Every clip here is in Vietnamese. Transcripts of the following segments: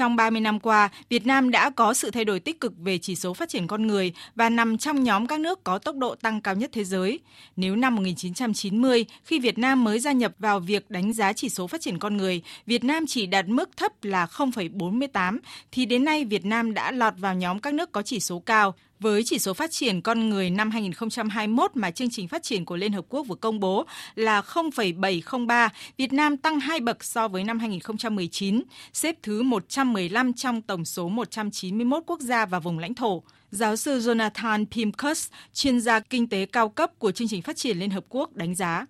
Trong 30 năm qua, Việt Nam đã có sự thay đổi tích cực về chỉ số phát triển con người và nằm trong nhóm các nước có tốc độ tăng cao nhất thế giới. Nếu năm 1990, khi Việt Nam mới gia nhập vào việc đánh giá chỉ số phát triển con người, Việt Nam chỉ đạt mức thấp là 0,48, thì đến nay Việt Nam đã lọt vào nhóm các nước có chỉ số cao. Với chỉ số phát triển con người năm 2021 mà chương trình phát triển của Liên Hợp Quốc vừa công bố là 0,703, Việt Nam tăng 2 bậc so với năm 2019, xếp thứ 115 trong tổng số 191 quốc gia và vùng lãnh thổ. Giáo sư Jonathan Pimkus, chuyên gia kinh tế cao cấp của chương trình phát triển Liên Hợp Quốc đánh giá.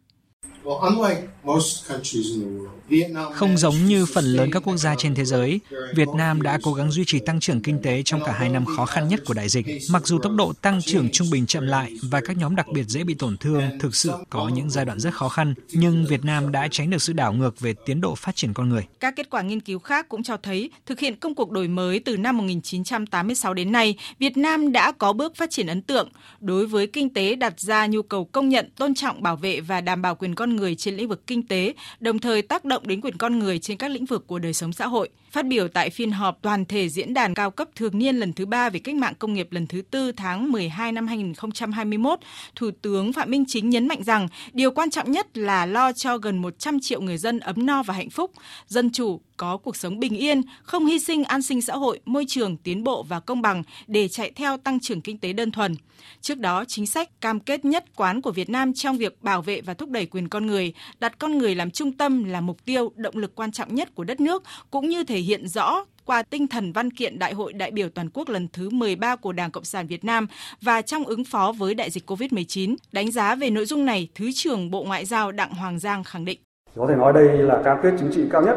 Không giống như phần lớn các quốc gia trên thế giới, Việt Nam đã cố gắng duy trì tăng trưởng kinh tế trong cả hai năm khó khăn nhất của đại dịch. Mặc dù tốc độ tăng trưởng trung bình chậm lại và các nhóm đặc biệt dễ bị tổn thương thực sự có những giai đoạn rất khó khăn, nhưng Việt Nam đã tránh được sự đảo ngược về tiến độ phát triển con người. Các kết quả nghiên cứu khác cũng cho thấy thực hiện công cuộc đổi mới từ năm 1986 đến nay, Việt Nam đã có bước phát triển ấn tượng. Đối với kinh tế đặt ra nhu cầu công nhận, tôn trọng, bảo vệ và đảm bảo quyền con người trên lĩnh vực kinh tế, đồng thời tác động đến quyền con người trên các lĩnh vực của đời sống xã hội. Phát biểu tại phiên họp toàn thể diễn đàn cao cấp thường niên lần thứ ba về cách mạng công nghiệp lần thứ tư tháng 12 năm 2021, Thủ tướng Phạm Minh Chính nhấn mạnh rằng điều quan trọng nhất là lo cho gần 100 triệu người dân ấm no và hạnh phúc, dân chủ, có cuộc sống bình yên, không hy sinh an sinh xã hội, môi trường, tiến bộ và công bằng để chạy theo tăng trưởng kinh tế đơn thuần. Trước đó, chính sách cam kết nhất quán của Việt Nam trong việc bảo vệ và thúc đẩy quyền con người, đặt con người làm trung tâm là mục tiêu, động lực quan trọng nhất của đất nước, cũng như thể hiện rõ qua tinh thần văn kiện Đại hội đại biểu toàn quốc lần thứ 13 của Đảng Cộng sản Việt Nam và trong ứng phó với đại dịch COVID-19. Đánh giá về nội dung này, Thứ trưởng Bộ Ngoại giao Đặng Hoàng Giang khẳng định. Có thể nói đây là cam kết chính trị cao nhất,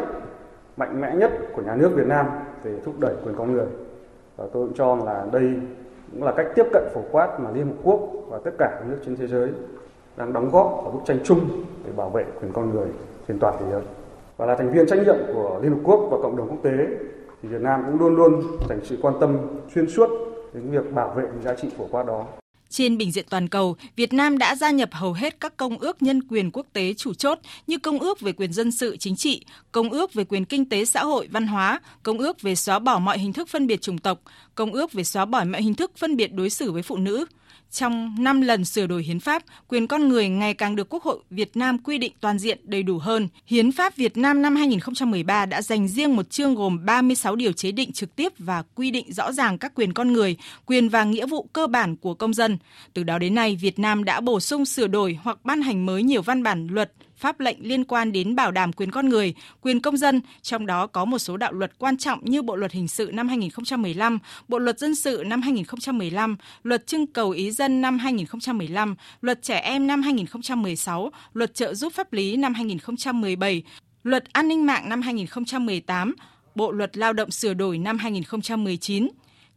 mạnh mẽ nhất của nhà nước Việt Nam về thúc đẩy quyền con người. Và tôi cũng cho là đây cũng là cách tiếp cận phổ quát mà Liên Hợp Quốc và tất cả các nước trên thế giới đang đóng góp vào bức tranh chung để bảo vệ quyền con người trên toàn thế giới. Và là thành viên trách nhiệm của Liên Hợp Quốc và cộng đồng quốc tế, thì Việt Nam cũng luôn luôn dành sự quan tâm xuyên suốt đến việc bảo vệ những giá trị phổ quát đó. Trên bình diện toàn cầu, Việt Nam đã gia nhập hầu hết các công ước nhân quyền quốc tế chủ chốt như Công ước về quyền dân sự chính trị, Công ước về quyền kinh tế xã hội văn hóa, Công ước về xóa bỏ mọi hình thức phân biệt chủng tộc, Công ước về xóa bỏ mọi hình thức phân biệt đối xử với phụ nữ. Trong 5 lần sửa đổi hiến pháp, quyền con người ngày càng được Quốc hội Việt Nam quy định toàn diện đầy đủ hơn. Hiến pháp Việt Nam năm 2013 đã dành riêng một chương gồm 36 điều chế định trực tiếp và quy định rõ ràng các quyền con người, quyền và nghĩa vụ cơ bản của công dân. Từ đó đến nay, Việt Nam đã bổ sung sửa đổi hoặc ban hành mới nhiều văn bản luật, pháp lệnh liên quan đến bảo đảm quyền con người, quyền công dân, trong đó có một số đạo luật quan trọng như Bộ luật hình sự năm 2015, Bộ luật dân sự năm 2015, Luật trưng cầu ý dân năm 2015, Luật trẻ em năm 2016, Luật trợ giúp pháp lý năm 2017, Luật an ninh mạng năm 2018, Bộ luật lao động sửa đổi năm 2019.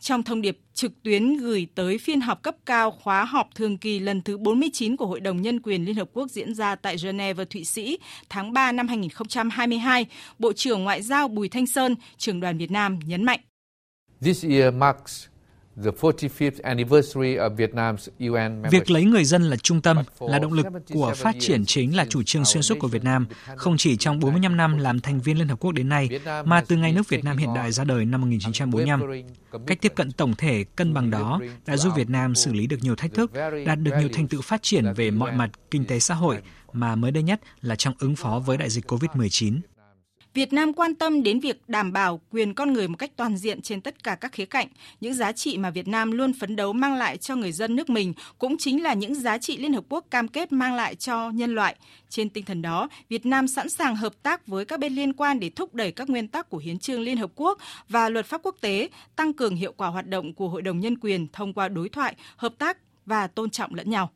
Trong thông điệp trực tuyến gửi tới phiên họp cấp cao khóa họp thường kỳ lần thứ 49 của Hội đồng Nhân quyền Liên Hợp Quốc diễn ra tại Geneva, Thụy Sĩ tháng 3 năm 2022, Bộ trưởng Ngoại giao Bùi Thanh Sơn, trưởng đoàn Việt Nam nhấn mạnh. This year marks Việc lấy người dân là trung tâm, là động lực của phát triển chính là chủ trương xuyên suốt của Việt Nam, không chỉ trong 45 năm làm thành viên Liên Hợp Quốc đến nay, mà từ ngày nước Việt Nam hiện đại ra đời năm 1945. Cách tiếp cận tổng thể cân bằng đó đã giúp Việt Nam xử lý được nhiều thách thức, đạt được nhiều thành tựu phát triển về mọi mặt kinh tế xã hội, mà mới đây nhất là trong ứng phó với đại dịch COVID-19. Việt Nam quan tâm đến việc đảm bảo quyền con người một cách toàn diện trên tất cả các khía cạnh. Những giá trị mà Việt Nam luôn phấn đấu mang lại cho người dân nước mình cũng chính là những giá trị Liên Hợp Quốc cam kết mang lại cho nhân loại. Trên tinh thần đó, Việt Nam sẵn sàng hợp tác với các bên liên quan để thúc đẩy các nguyên tắc của Hiến trương Liên Hợp Quốc và luật pháp quốc tế, tăng cường hiệu quả hoạt động của Hội đồng Nhân quyền thông qua đối thoại, hợp tác và tôn trọng lẫn nhau.